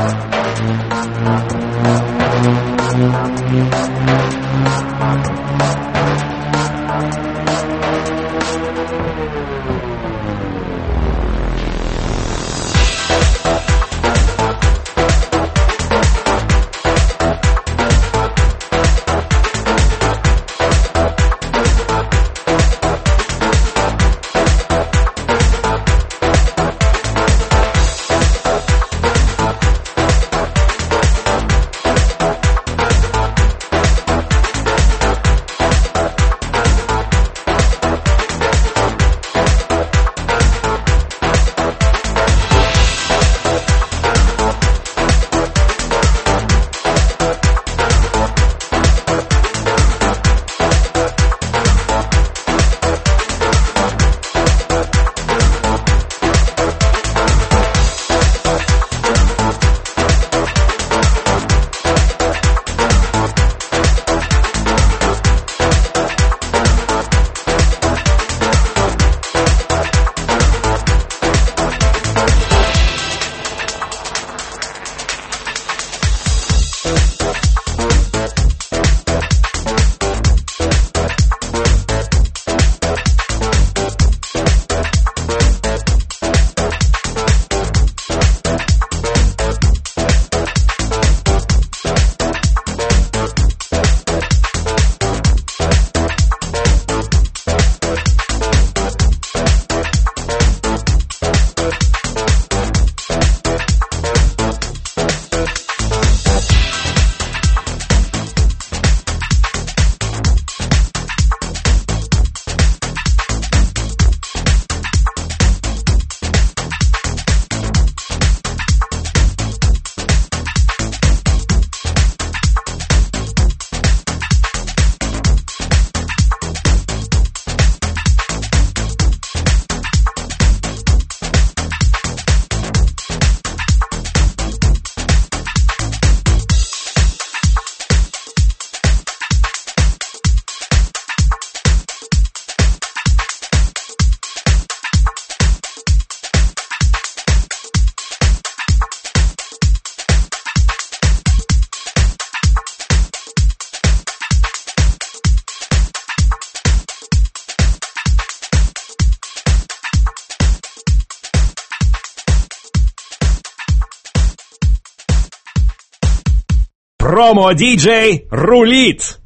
Thank you. Промо-диджей рулит!